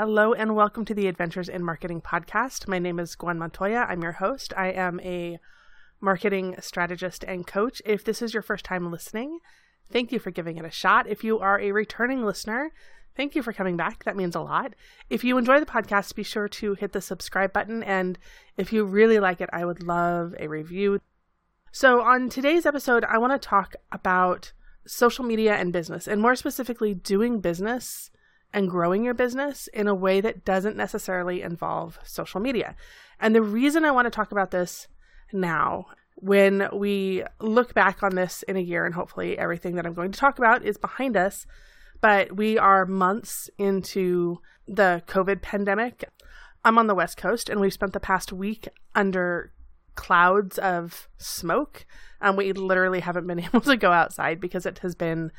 Hello and welcome to the Adventures in Marketing podcast. My name is Gwen Montoya. I'm your host. I am a marketing strategist and coach. If this is your first time listening, thank you for giving it a shot. If you are a returning listener, thank you for coming back. That means a lot. If you enjoy the podcast, be sure to hit the subscribe button. And if you really like it, I would love a review. So, on today's episode, I want to talk about social media and business, and more specifically, doing business and growing your business in a way that doesn't necessarily involve social media. And the reason I want to talk about this now, when we look back on this in a year, and hopefully everything that I'm going to talk about is behind us, but we are months into the COVID pandemic. I'm on the West Coast, and we've spent the past week under clouds of smoke. And we literally haven't been able to go outside because it has been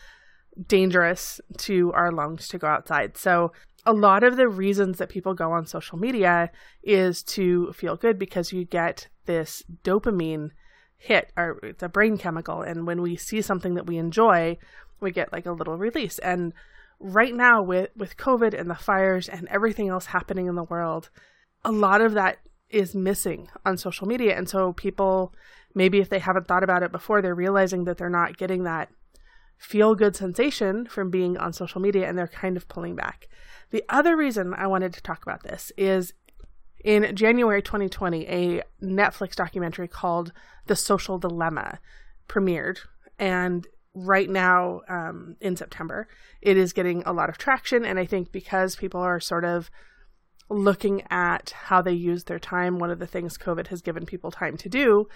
dangerous to our lungs to go outside. So, a lot of the reasons that people go on social media is to feel good because you get this dopamine hit, or it's a brain chemical. And when we see something that we enjoy, we get like a little release. And right now, with, with COVID and the fires and everything else happening in the world, a lot of that is missing on social media. And so, people, maybe if they haven't thought about it before, they're realizing that they're not getting that feel good sensation from being on social media and they're kind of pulling back. The other reason I wanted to talk about this is in January 2020, a Netflix documentary called The Social Dilemma premiered. And right now, um, in September, it is getting a lot of traction. And I think because people are sort of looking at how they use their time, one of the things COVID has given people time to do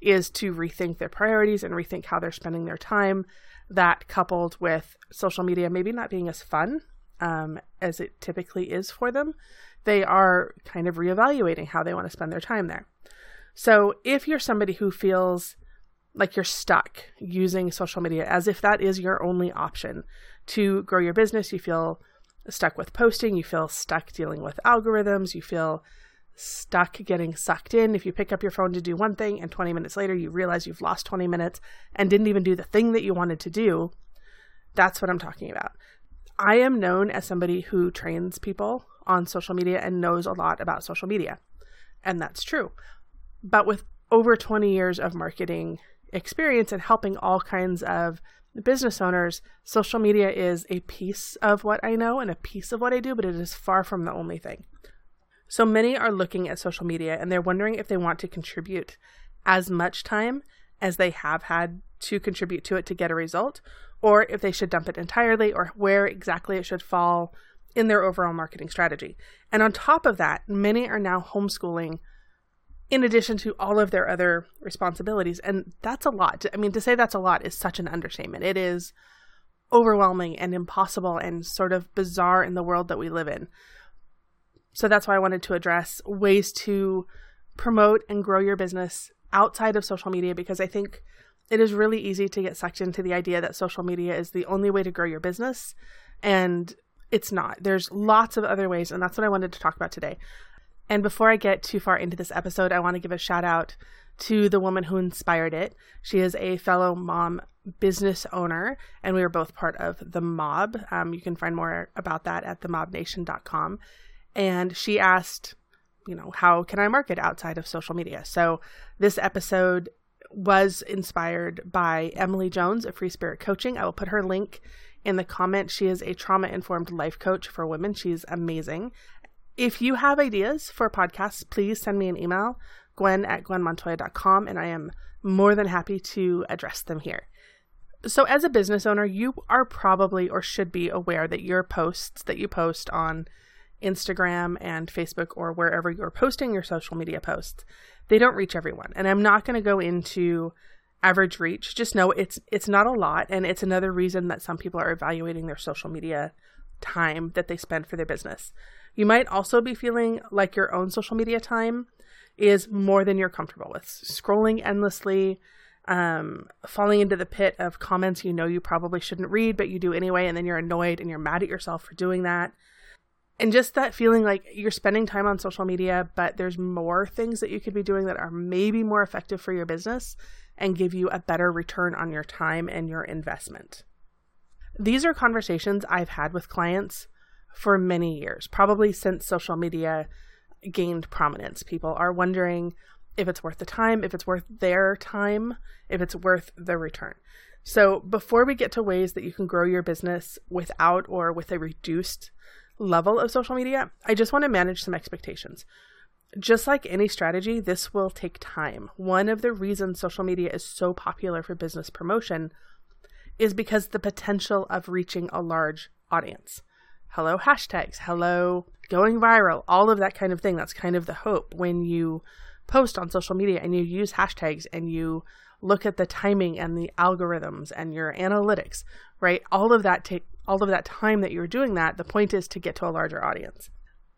is to rethink their priorities and rethink how they're spending their time that coupled with social media maybe not being as fun um, as it typically is for them, they are kind of reevaluating how they want to spend their time there. So if you're somebody who feels like you're stuck using social media as if that is your only option to grow your business, you feel stuck with posting, you feel stuck dealing with algorithms, you feel stuck getting sucked in. If you pick up your phone to do one thing and 20 minutes later you realize you've lost 20 minutes and didn't even do the thing that you wanted to do, that's what I'm talking about. I am known as somebody who trains people on social media and knows a lot about social media. And that's true. But with over 20 years of marketing experience and helping all kinds of business owners, social media is a piece of what I know and a piece of what I do, but it is far from the only thing. So many are looking at social media and they're wondering if they want to contribute as much time as they have had to contribute to it to get a result, or if they should dump it entirely, or where exactly it should fall in their overall marketing strategy. And on top of that, many are now homeschooling in addition to all of their other responsibilities. And that's a lot. I mean, to say that's a lot is such an understatement. It is overwhelming and impossible and sort of bizarre in the world that we live in. So that's why I wanted to address ways to promote and grow your business outside of social media because I think it is really easy to get sucked into the idea that social media is the only way to grow your business. And it's not. There's lots of other ways, and that's what I wanted to talk about today. And before I get too far into this episode, I want to give a shout out to the woman who inspired it. She is a fellow mom business owner, and we are both part of the mob. Um, you can find more about that at themobnation.com and she asked, you know, how can I market outside of social media? So this episode was inspired by Emily Jones of Free Spirit Coaching. I will put her link in the comment. She is a trauma informed life coach for women. She's amazing. If you have ideas for podcasts, please send me an email, gwen at gwenmontoya.com, and I am more than happy to address them here. So, as a business owner, you are probably or should be aware that your posts that you post on Instagram and Facebook or wherever you're posting your social media posts, they don't reach everyone. And I'm not going to go into average reach. Just know it's it's not a lot and it's another reason that some people are evaluating their social media time that they spend for their business. You might also be feeling like your own social media time is more than you're comfortable with. Scrolling endlessly, um, falling into the pit of comments you know you probably shouldn't read, but you do anyway, and then you're annoyed and you're mad at yourself for doing that and just that feeling like you're spending time on social media, but there's more things that you could be doing that are maybe more effective for your business and give you a better return on your time and your investment. These are conversations I've had with clients for many years, probably since social media gained prominence. People are wondering if it's worth the time, if it's worth their time, if it's worth the return. So, before we get to ways that you can grow your business without or with a reduced level of social media, I just want to manage some expectations. Just like any strategy, this will take time. One of the reasons social media is so popular for business promotion is because the potential of reaching a large audience. Hello hashtags, hello going viral, all of that kind of thing. That's kind of the hope when you post on social media and you use hashtags and you look at the timing and the algorithms and your analytics, right? All of that take all of that time that you're doing that, the point is to get to a larger audience.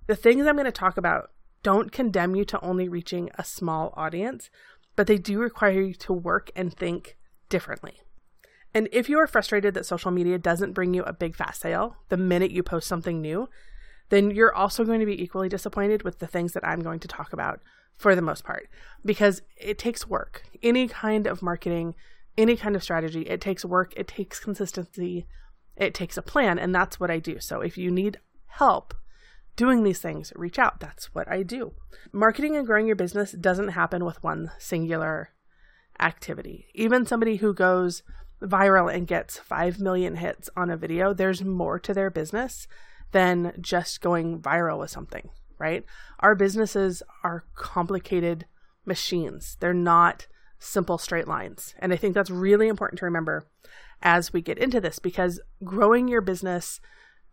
The things I'm going to talk about don't condemn you to only reaching a small audience, but they do require you to work and think differently. And if you are frustrated that social media doesn't bring you a big fast sale the minute you post something new, then you're also going to be equally disappointed with the things that I'm going to talk about for the most part because it takes work. Any kind of marketing, any kind of strategy, it takes work, it takes consistency, it takes a plan, and that's what I do. So if you need help doing these things, reach out. That's what I do. Marketing and growing your business doesn't happen with one singular activity. Even somebody who goes viral and gets 5 million hits on a video, there's more to their business than just going viral with something, right? Our businesses are complicated machines. They're not simple straight lines. And I think that's really important to remember as we get into this because growing your business,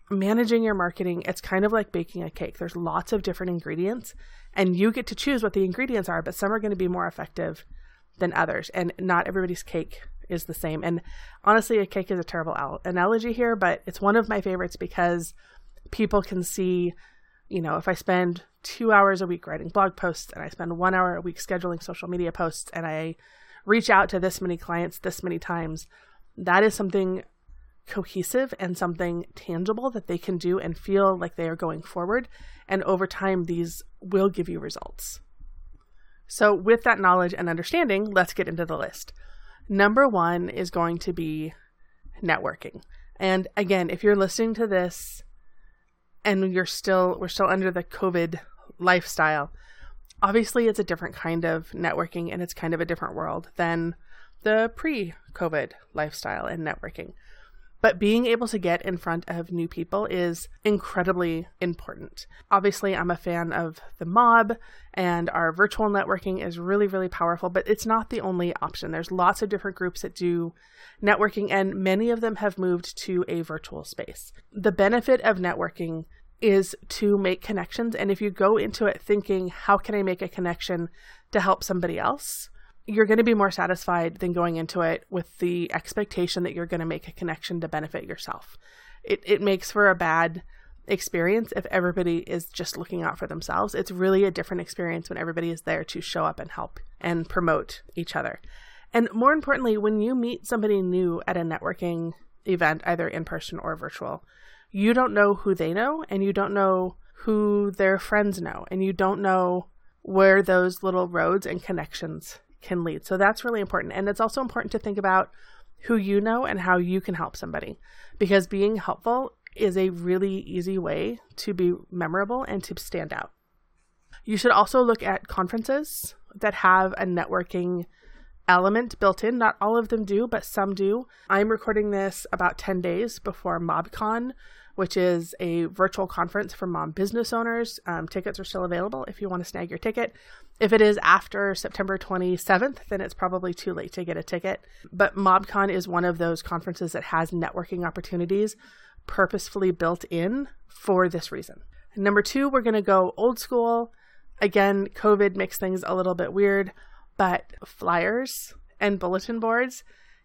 managing your marketing, it's kind of like baking a cake. There's lots of different ingredients, and you get to choose what the ingredients are, but some are going to be more effective than others. And not everybody's cake is the same. And honestly, a cake is a terrible al- analogy here, but it's one of my favorites because people can see, you know, if I spend two hours a week writing blog posts and I spend one hour a week scheduling social media posts and I reach out to this many clients this many times, that is something cohesive and something tangible that they can do and feel like they are going forward. And over time, these will give you results. So, with that knowledge and understanding, let's get into the list. Number one is going to be networking. And again, if you're listening to this and you're still, we're still under the COVID lifestyle, obviously it's a different kind of networking and it's kind of a different world than the pre COVID lifestyle and networking. But being able to get in front of new people is incredibly important. Obviously, I'm a fan of the mob, and our virtual networking is really, really powerful, but it's not the only option. There's lots of different groups that do networking, and many of them have moved to a virtual space. The benefit of networking is to make connections. And if you go into it thinking, how can I make a connection to help somebody else? You're going to be more satisfied than going into it with the expectation that you're going to make a connection to benefit yourself. It it makes for a bad experience if everybody is just looking out for themselves. It's really a different experience when everybody is there to show up and help and promote each other. And more importantly, when you meet somebody new at a networking event, either in person or virtual, you don't know who they know and you don't know who their friends know and you don't know where those little roads and connections can lead. So that's really important. And it's also important to think about who you know and how you can help somebody because being helpful is a really easy way to be memorable and to stand out. You should also look at conferences that have a networking element built in. Not all of them do, but some do. I'm recording this about 10 days before MobCon, which is a virtual conference for mom business owners. Um, tickets are still available if you want to snag your ticket. If it is after September 27th, then it's probably too late to get a ticket. But MobCon is one of those conferences that has networking opportunities purposefully built in for this reason. Number two, we're going to go old school. Again, COVID makes things a little bit weird, but flyers and bulletin boards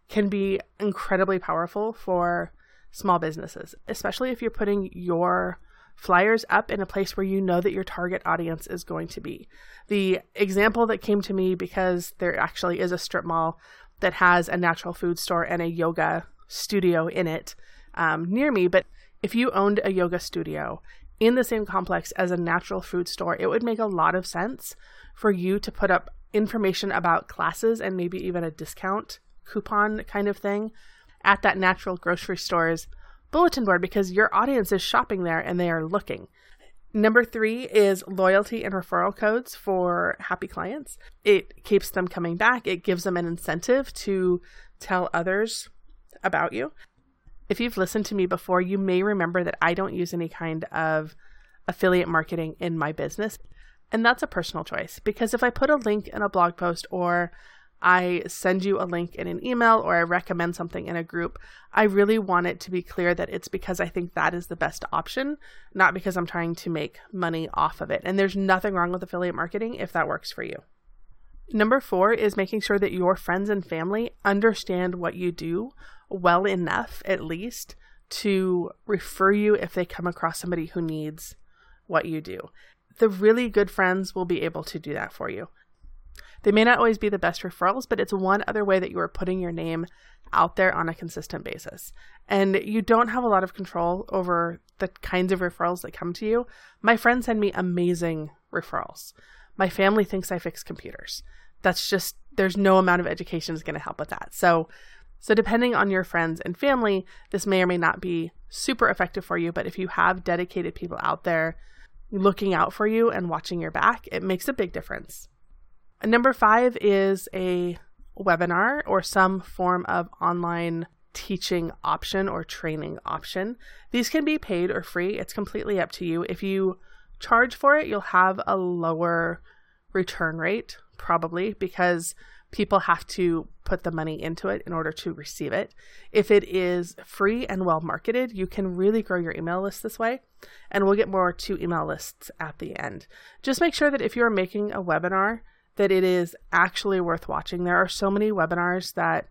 can be incredibly powerful for small businesses, especially if you're putting your flyers up in a place where you know that your target audience is going to be. The example that came to me because there actually is a strip mall that has a natural food store and a yoga studio in it um, near me, but if you owned a yoga studio in the same complex as a natural food store, it would make a lot of sense for you to put up information about classes and maybe even a discount coupon kind of thing at that natural grocery store's bulletin board because your audience is shopping there and they are looking. Number three is loyalty and referral codes for happy clients. It keeps them coming back. It gives them an incentive to tell others about you. If you've listened to me before, you may remember that I don't use any kind of affiliate marketing in my business. And that's a personal choice because if I put a link in a blog post or I send you a link in an email or I recommend something in a group, I really want it to be clear that it's because I think that is the best option, not because I'm trying to make money off of it. And there's nothing wrong with affiliate marketing if that works for you. Number four is making sure that your friends and family understand what you do well enough, at least, to refer you if they come across somebody who needs what you do. The really good friends will be able to do that for you. They may not always be the best referrals, but it's one other way that you are putting your name out there on a consistent basis. And you don't have a lot of control over the kinds of referrals that come to you. My friends send me amazing referrals. My family thinks I fix computers. That's just there's no amount of education is going to help with that. So so depending on your friends and family, this may or may not be super effective for you, but if you have dedicated people out there looking out for you and watching your back, it makes a big difference. Number five is a webinar or some form of online teaching option or training option. These can be paid or free. It's completely up to you. If you charge for it, you'll have a lower return rate, probably because people have to put the money into it in order to receive it. If it is free and well marketed, you can really grow your email list this way. And we'll get more to email lists at the end. Just make sure that if you're making a webinar, that it is actually worth watching. There are so many webinars that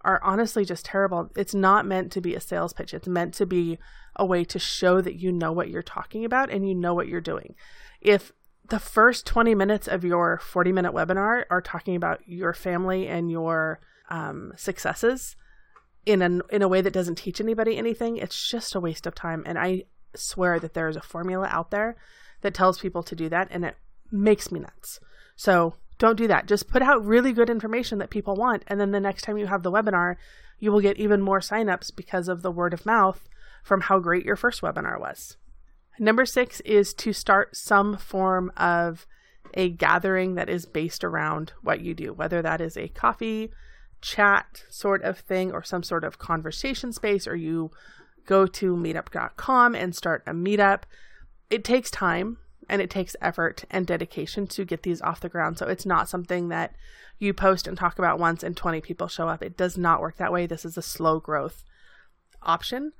are honestly just terrible. It's not meant to be a sales pitch. It's meant to be a way to show that you know what you're talking about and you know what you're doing. If the first 20 minutes of your 40 minute webinar are talking about your family and your um, successes in a, in a way that doesn't teach anybody anything, it's just a waste of time. And I swear that there is a formula out there that tells people to do that, and it makes me nuts. So don't do that. Just put out really good information that people want. And then the next time you have the webinar, you will get even more signups because of the word of mouth from how great your first webinar was. Number six is to start some form of a gathering that is based around what you do, whether that is a coffee chat sort of thing or some sort of conversation space, or you go to meetup.com and start a meetup. It takes time and it takes effort and dedication to get these off the ground. So it's not something that you post and talk about once and 20 people show up. It does not work that way. This is a slow growth option,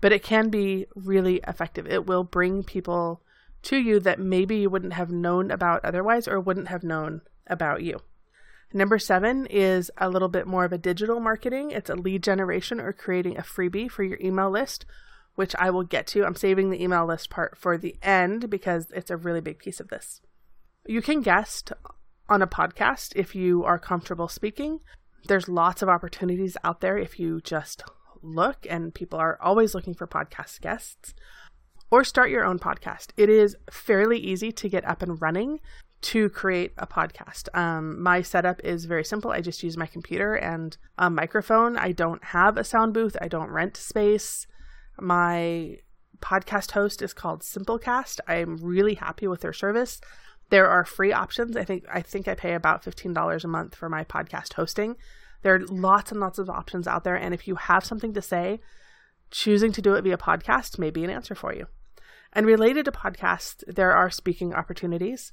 but it can be really effective. It will bring people to you that maybe you wouldn't have known about otherwise or wouldn't have known about you. Number seven is a little bit more of a digital marketing. It's a lead generation or creating a freebie for your email list which I will get to. I'm saving the email list part for the end because it's a really big piece of this. You can guest on a podcast if you are comfortable speaking. There's lots of opportunities out there if you just look, and people are always looking for podcast guests. Or start your own podcast. It is fairly easy to get up and running to create a podcast. Um, my setup is very simple. I just use my computer and a microphone. I don't have a sound booth. I don't rent space. My podcast host is called Simplecast. I'm really happy with their service. There are free options. I think I think I pay about $15 a month for my podcast hosting. There are lots and lots of options out there and if you have something to say, choosing to do it via podcast may be an answer for you. And related to podcasts, there are speaking opportunities.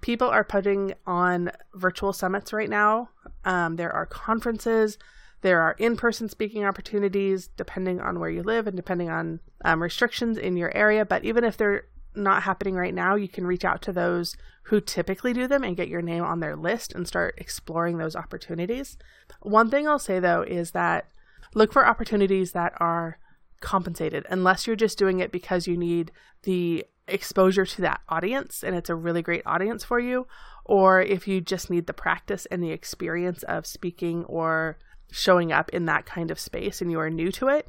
People are putting on virtual summits right now. Um, there are conferences. There are in person speaking opportunities depending on where you live and depending on um, restrictions in your area. But even if they're not happening right now, you can reach out to those who typically do them and get your name on their list and start exploring those opportunities. One thing I'll say though is that look for opportunities that are compensated, unless you're just doing it because you need the exposure to that audience and it's a really great audience for you, or if you just need the practice and the experience of speaking or showing up in that kind of space and you are new to it,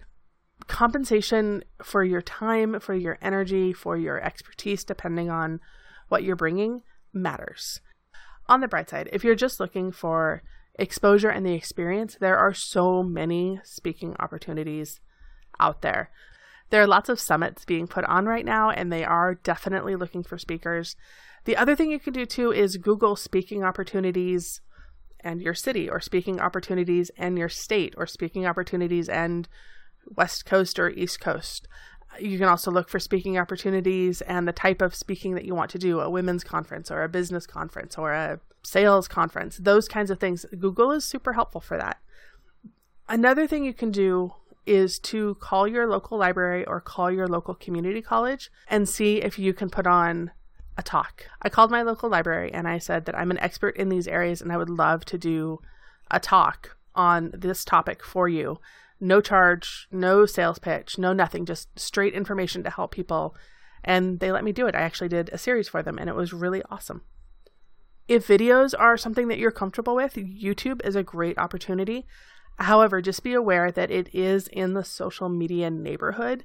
compensation for your time, for your energy, for your expertise, depending on what you're bringing, matters. On the bright side, if you're just looking for exposure and the experience, there are so many speaking opportunities out there. There are lots of summits being put on right now, and they are definitely looking for speakers. The other thing you can do too is Google speaking opportunities and your city, or speaking opportunities and your state, or speaking opportunities and West Coast or East Coast. You can also look for speaking opportunities and the type of speaking that you want to do a women's conference or a business conference or a sales conference, those kinds of things. Google is super helpful for that. Another thing you can do is to call your local library or call your local community college and see if you can put on a talk. I called my local library and I said that I'm an expert in these areas and I would love to do a talk on this topic for you. No charge, no sales pitch, no nothing, just straight information to help people. And they let me do it. I actually did a series for them and it was really awesome. If videos are something that you're comfortable with, YouTube is a great opportunity. However, just be aware that it is in the social media neighborhood,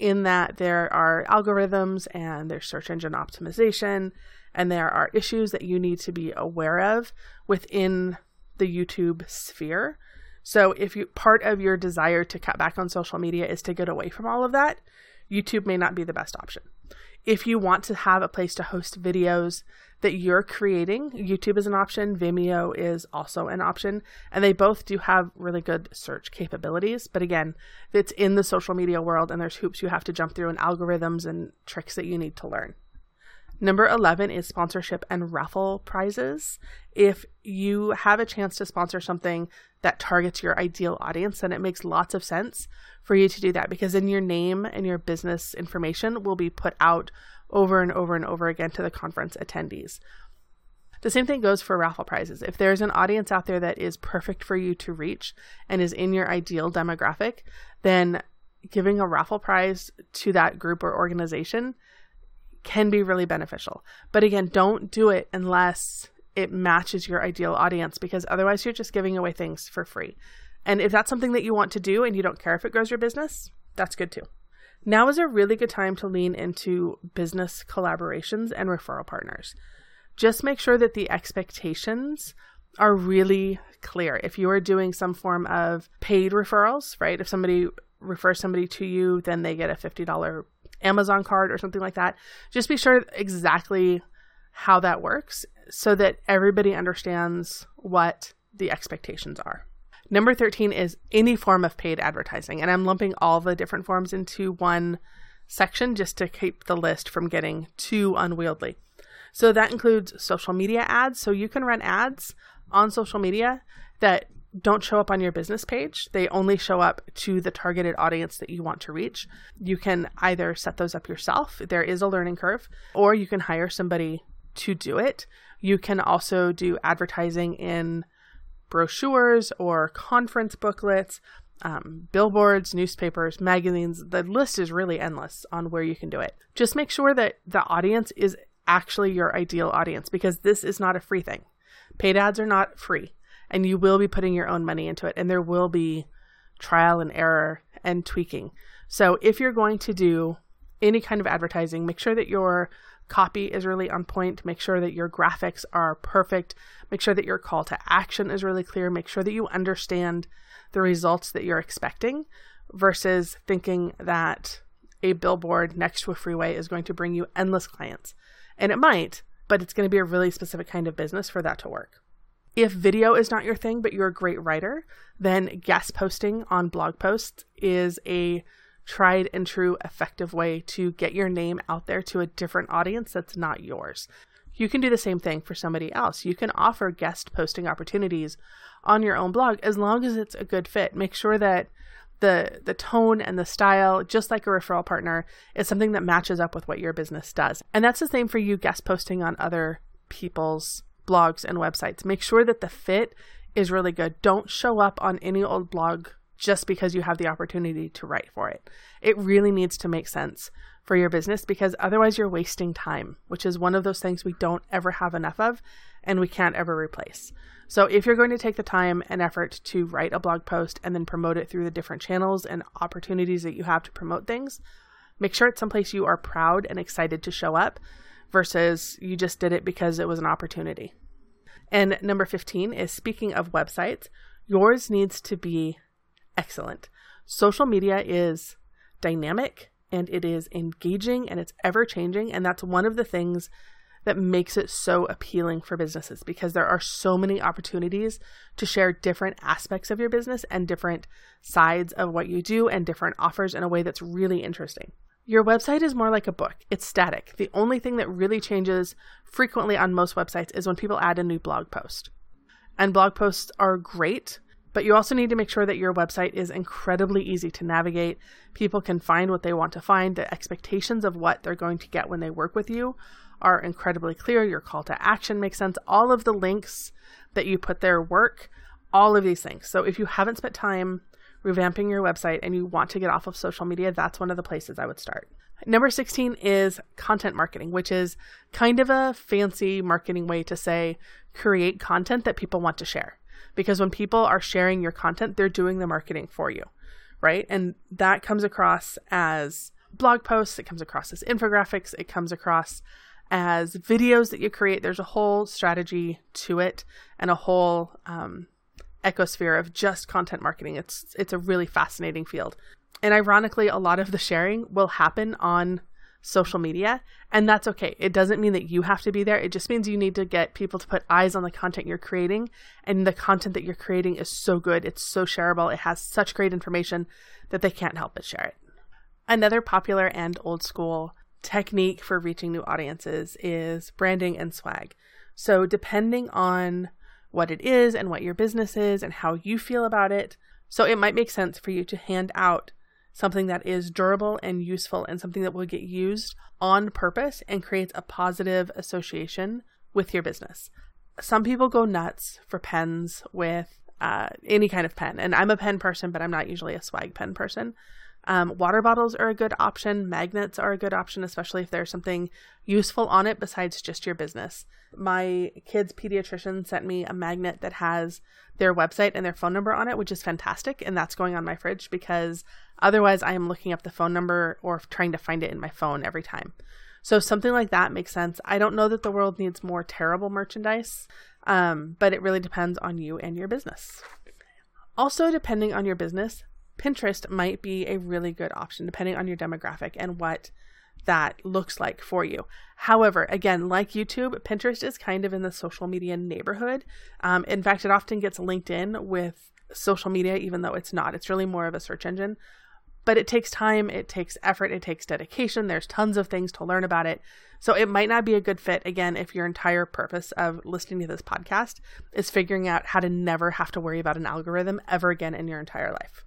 in that there are algorithms and there's search engine optimization, and there are issues that you need to be aware of within the YouTube sphere. So, if you part of your desire to cut back on social media is to get away from all of that, YouTube may not be the best option. If you want to have a place to host videos that you're creating, YouTube is an option, Vimeo is also an option, and they both do have really good search capabilities. But again, it's in the social media world and there's hoops you have to jump through and algorithms and tricks that you need to learn. Number 11 is sponsorship and raffle prizes. If you have a chance to sponsor something that targets your ideal audience, then it makes lots of sense for you to do that because then your name and your business information will be put out over and over and over again to the conference attendees. The same thing goes for raffle prizes. If there's an audience out there that is perfect for you to reach and is in your ideal demographic, then giving a raffle prize to that group or organization can be really beneficial. But again, don't do it unless it matches your ideal audience because otherwise you're just giving away things for free. And if that's something that you want to do and you don't care if it grows your business, that's good too. Now is a really good time to lean into business collaborations and referral partners. Just make sure that the expectations are really clear. If you are doing some form of paid referrals, right? If somebody refers somebody to you, then they get a $50 Amazon card or something like that. Just be sure exactly how that works so that everybody understands what the expectations are. Number 13 is any form of paid advertising. And I'm lumping all the different forms into one section just to keep the list from getting too unwieldy. So that includes social media ads. So you can run ads on social media that don't show up on your business page. They only show up to the targeted audience that you want to reach. You can either set those up yourself, there is a learning curve, or you can hire somebody to do it. You can also do advertising in brochures or conference booklets, um, billboards, newspapers, magazines. The list is really endless on where you can do it. Just make sure that the audience is actually your ideal audience because this is not a free thing. Paid ads are not free, and you will be putting your own money into it, and there will be trial and error and tweaking. So if you're going to do any kind of advertising, make sure that your copy is really on point. Make sure that your graphics are perfect. Make sure that your call to action is really clear. Make sure that you understand the results that you're expecting versus thinking that a billboard next to a freeway is going to bring you endless clients. And it might, but it's going to be a really specific kind of business for that to work. If video is not your thing, but you're a great writer, then guest posting on blog posts is a tried and true effective way to get your name out there to a different audience that's not yours. You can do the same thing for somebody else. You can offer guest posting opportunities on your own blog as long as it's a good fit. Make sure that the the tone and the style, just like a referral partner, is something that matches up with what your business does. And that's the same for you guest posting on other people's blogs and websites. Make sure that the fit is really good. Don't show up on any old blog just because you have the opportunity to write for it. It really needs to make sense for your business because otherwise you're wasting time, which is one of those things we don't ever have enough of and we can't ever replace. So if you're going to take the time and effort to write a blog post and then promote it through the different channels and opportunities that you have to promote things, make sure it's someplace you are proud and excited to show up versus you just did it because it was an opportunity. And number 15 is speaking of websites, yours needs to be excellent. Social media is dynamic and it is engaging and it's ever changing. And that's one of the things that makes it so appealing for businesses because there are so many opportunities to share different aspects of your business and different sides of what you do and different offers in a way that's really interesting. Your website is more like a book. It's static. The only thing that really changes frequently on most websites is when people add a new blog post. And blog posts are great, but you also need to make sure that your website is incredibly easy to navigate. People can find what they want to find. The expectations of what they're going to get when they work with you are incredibly clear. Your call to action makes sense. All of the links that you put there work, all of these things. So if you haven't spent time revamping your website and you want to get off of social media, that's one of the places I would start. Number 16 is content marketing, which is kind of a fancy marketing way to say create content that people want to share. Because when people are sharing your content, they're doing the marketing for you, right? And that comes across as blog posts, it comes across as infographics, it comes across as videos that you create. There's a whole strategy to it and a whole um, ecosphere of just content marketing. It's it's a really fascinating field. And ironically, a lot of the sharing will happen on social media, and that's okay. It doesn't mean that you have to be there. It just means you need to get people to put eyes on the content you're creating, and the content that you're creating is so good, it's so shareable, it has such great information that they can't help but share it. Another popular and old school technique for reaching new audiences is branding and swag. So, depending on what it is and what your business is and how you feel about it, so it might make sense for you to hand out something that is durable and useful and something that will get used on purpose and creates a positive association with your business. Some people go nuts for pens with uh, any kind of pen, and I'm a pen person, but I'm not usually a swag pen person. Um, water bottles are a good option. Magnets are a good option, especially if there's something useful on it besides just your business. My kid's pediatrician sent me a magnet that has their website and their phone number on it, which is fantastic. And that's going on my fridge because otherwise I am looking up the phone number or trying to find it in my phone every time. So something like that makes sense. I don't know that the world needs more terrible merchandise, um, but it really depends on you and your business. Also, depending on your business, Pinterest might be a really good option depending on your demographic and what that looks like for you. However, again, like YouTube, Pinterest is kind of in the social media neighborhood. Um, in fact, it often gets linked in with social media, even though it's not. It's really more of a search engine. But it takes time, it takes effort, it takes dedication. There's tons of things to learn about it. So it might not be a good fit, again, if your entire purpose of listening to this podcast is figuring out how to never have to worry about an algorithm ever again in your entire life.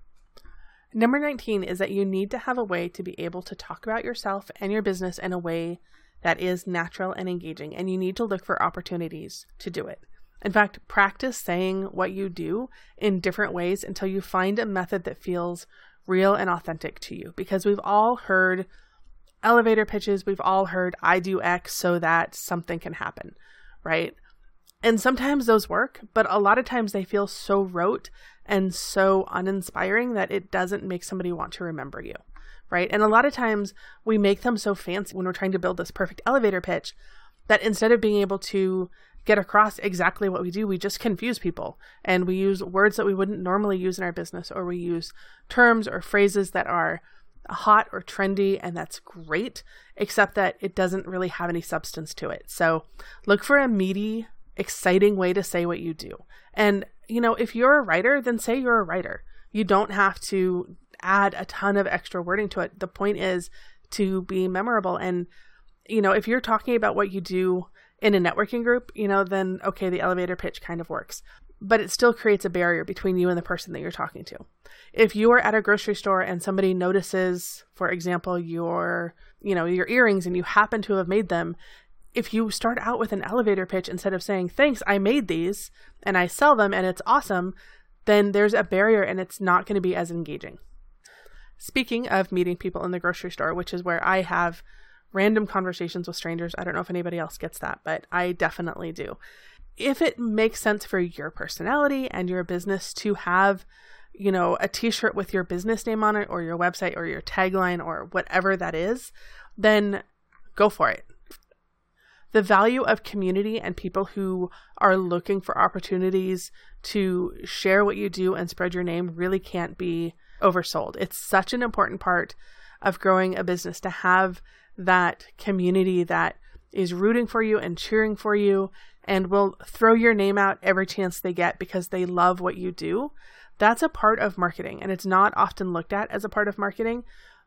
Number 19 is that you need to have a way to be able to talk about yourself and your business in a way that is natural and engaging, and you need to look for opportunities to do it. In fact, practice saying what you do in different ways until you find a method that feels real and authentic to you. Because we've all heard elevator pitches, we've all heard, I do X so that something can happen, right? And sometimes those work, but a lot of times they feel so rote and so uninspiring that it doesn't make somebody want to remember you, right? And a lot of times we make them so fancy when we're trying to build this perfect elevator pitch that instead of being able to get across exactly what we do, we just confuse people and we use words that we wouldn't normally use in our business, or we use terms or phrases that are hot or trendy, and that's great, except that it doesn't really have any substance to it. So look for a meaty exciting way to say what you do. And, you know, if you're a writer, then say you're a writer. You don't have to add a ton of extra wording to it. The point is to be memorable. And, you know, if you're talking about what you do in a networking group, you know, then okay, the elevator pitch kind of works. But it still creates a barrier between you and the person that you're talking to. If you are at a grocery store and somebody notices, for example, your, you know, your earrings and you happen to have made them if you start out with an elevator pitch instead of saying, thanks, I made these and I sell them and it's awesome, then there's a barrier and it's not going to be as engaging. Speaking of meeting people in the grocery store, which is where I have random conversations with strangers, I don't know if anybody else gets that, but I definitely do. If it makes sense for your personality and your business to have, you know, a t shirt with your business name on it or your website or your tagline or whatever that is, then go for it the value of community and people who are looking for opportunities to share what you do and spread your name really can't be oversold. It's such an important part of growing a business to have that community that is rooting for you and cheering for you and will throw your name out every chance they get because they love what you do. That's a part of marketing and it's not often looked at as a part of marketing,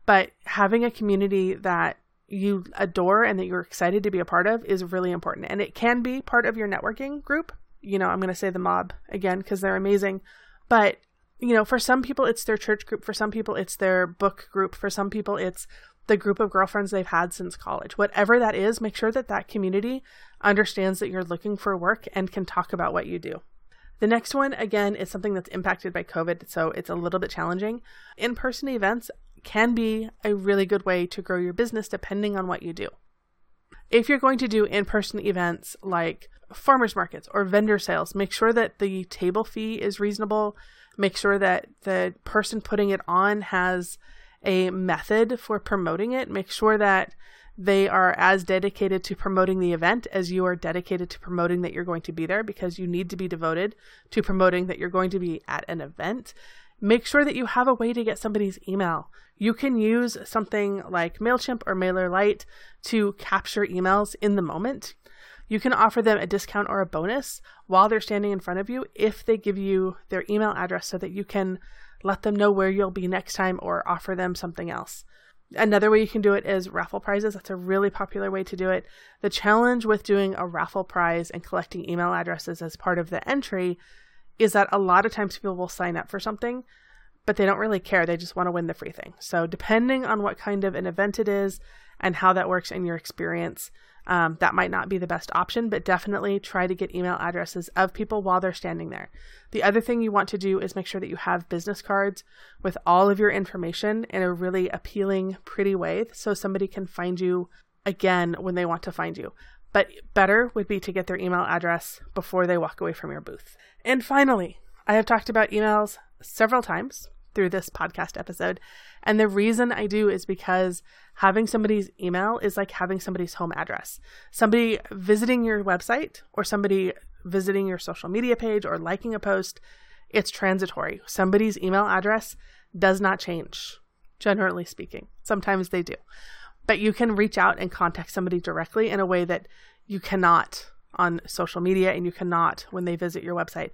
but having a community that you adore and that you're excited to be a part of is really important. And it can be part of your networking group. You know, I'm going to say the mob again because they're amazing. But, you know, for some people, it's their church group. For some people, it's their book group. For some people, it's the group of girlfriends they've had since college. Whatever that is, make sure that that community understands that you're looking for work and can talk about what you do. The next one, again, is something that's impacted by COVID, so it's a little bit challenging. In person events can be a really good way to grow your business depending on what you do. If you're going to do in person events like farmers markets or vendor sales, make sure that the table fee is reasonable. Make sure that the person putting it on has a method for promoting it. Make sure that they are as dedicated to promoting the event as you are dedicated to promoting that you're going to be there because you need to be devoted to promoting that you're going to be at an event. Make sure that you have a way to get somebody's email. You can use something like MailChimp or MailerLite to capture emails in the moment. You can offer them a discount or a bonus while they're standing in front of you if they give you their email address so that you can let them know where you'll be next time or offer them something else. Another way you can do it is raffle prizes. That's a really popular way to do it. The challenge with doing a raffle prize and collecting email addresses as part of the entry is that a lot of times people will sign up for something, but they don't really care. They just want to win the free thing. So, depending on what kind of an event it is and how that works in your experience, um, that might not be the best option, but definitely try to get email addresses of people while they're standing there. The other thing you want to do is make sure that you have business cards with all of your information in a really appealing, pretty way so somebody can find you again when they want to find you. But better would be to get their email address before they walk away from your booth. And finally, I have talked about emails several times through this podcast episode. And the reason I do is because having somebody's email is like having somebody's home address. Somebody visiting your website or somebody visiting your social media page or liking a post, it's transitory. Somebody's email address does not change, generally speaking. Sometimes they do. But you can reach out and contact somebody directly in a way that you cannot on social media and you cannot when they visit your website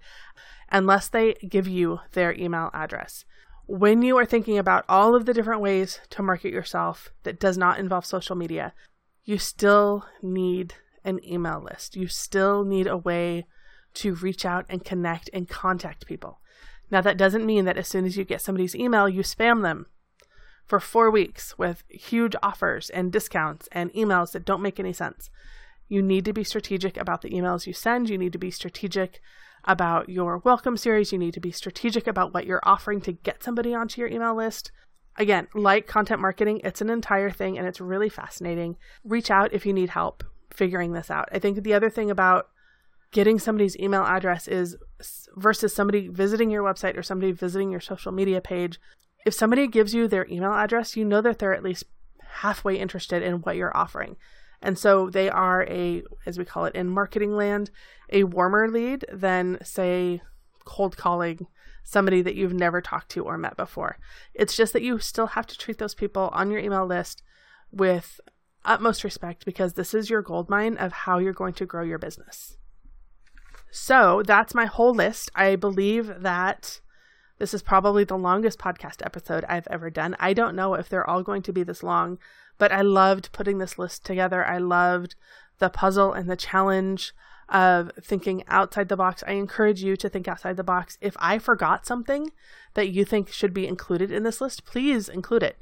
unless they give you their email address when you are thinking about all of the different ways to market yourself that does not involve social media, you still need an email list. You still need a way to reach out and connect and contact people. Now, that doesn't mean that as soon as you get somebody's email, you spam them for four weeks with huge offers and discounts and emails that don't make any sense. You need to be strategic about the emails you send. You need to be strategic about your welcome series. You need to be strategic about what you're offering to get somebody onto your email list. Again, like content marketing, it's an entire thing and it's really fascinating. Reach out if you need help figuring this out. I think the other thing about getting somebody's email address is versus somebody visiting your website or somebody visiting your social media page. If somebody gives you their email address, you know that they're at least halfway interested in what you're offering. And so they are a, as we call it in marketing land, a warmer lead than, say, cold calling somebody that you've never talked to or met before. It's just that you still have to treat those people on your email list with utmost respect because this is your gold mine of how you're going to grow your business. So that's my whole list. I believe that this is probably the longest podcast episode I've ever done. I don't know if they're all going to be this long, but I loved putting this list together. I loved the puzzle and the challenge of thinking outside the box. I encourage you to think outside the box. If I forgot something that you think should be included in this list, please include it.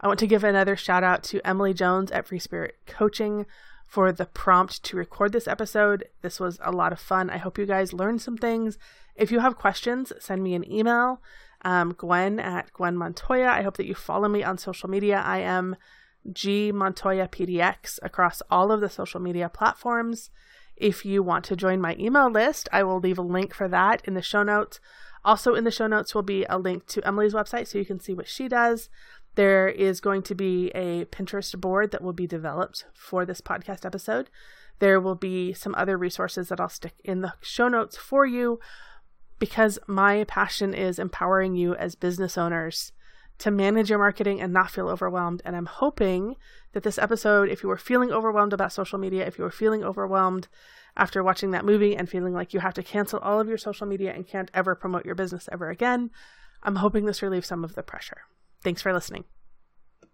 I want to give another shout out to Emily Jones at Free Spirit Coaching for the prompt to record this episode. This was a lot of fun. I hope you guys learned some things. If you have questions, send me an email. Um, Gwen at Gwen Montoya. I hope that you follow me on social media. I am G Montoya PDX across all of the social media platforms. If you want to join my email list, I will leave a link for that in the show notes. Also, in the show notes will be a link to Emily's website so you can see what she does. There is going to be a Pinterest board that will be developed for this podcast episode. There will be some other resources that I'll stick in the show notes for you. because my passion is empowering you as business owners to manage your marketing and not feel overwhelmed. And I'm hoping that this episode, if you were feeling overwhelmed about social media, if you were feeling overwhelmed after watching that movie and feeling like you have to cancel all of your social media and can't ever promote your business ever again, I'm hoping this relieves some of the pressure. Thanks for listening.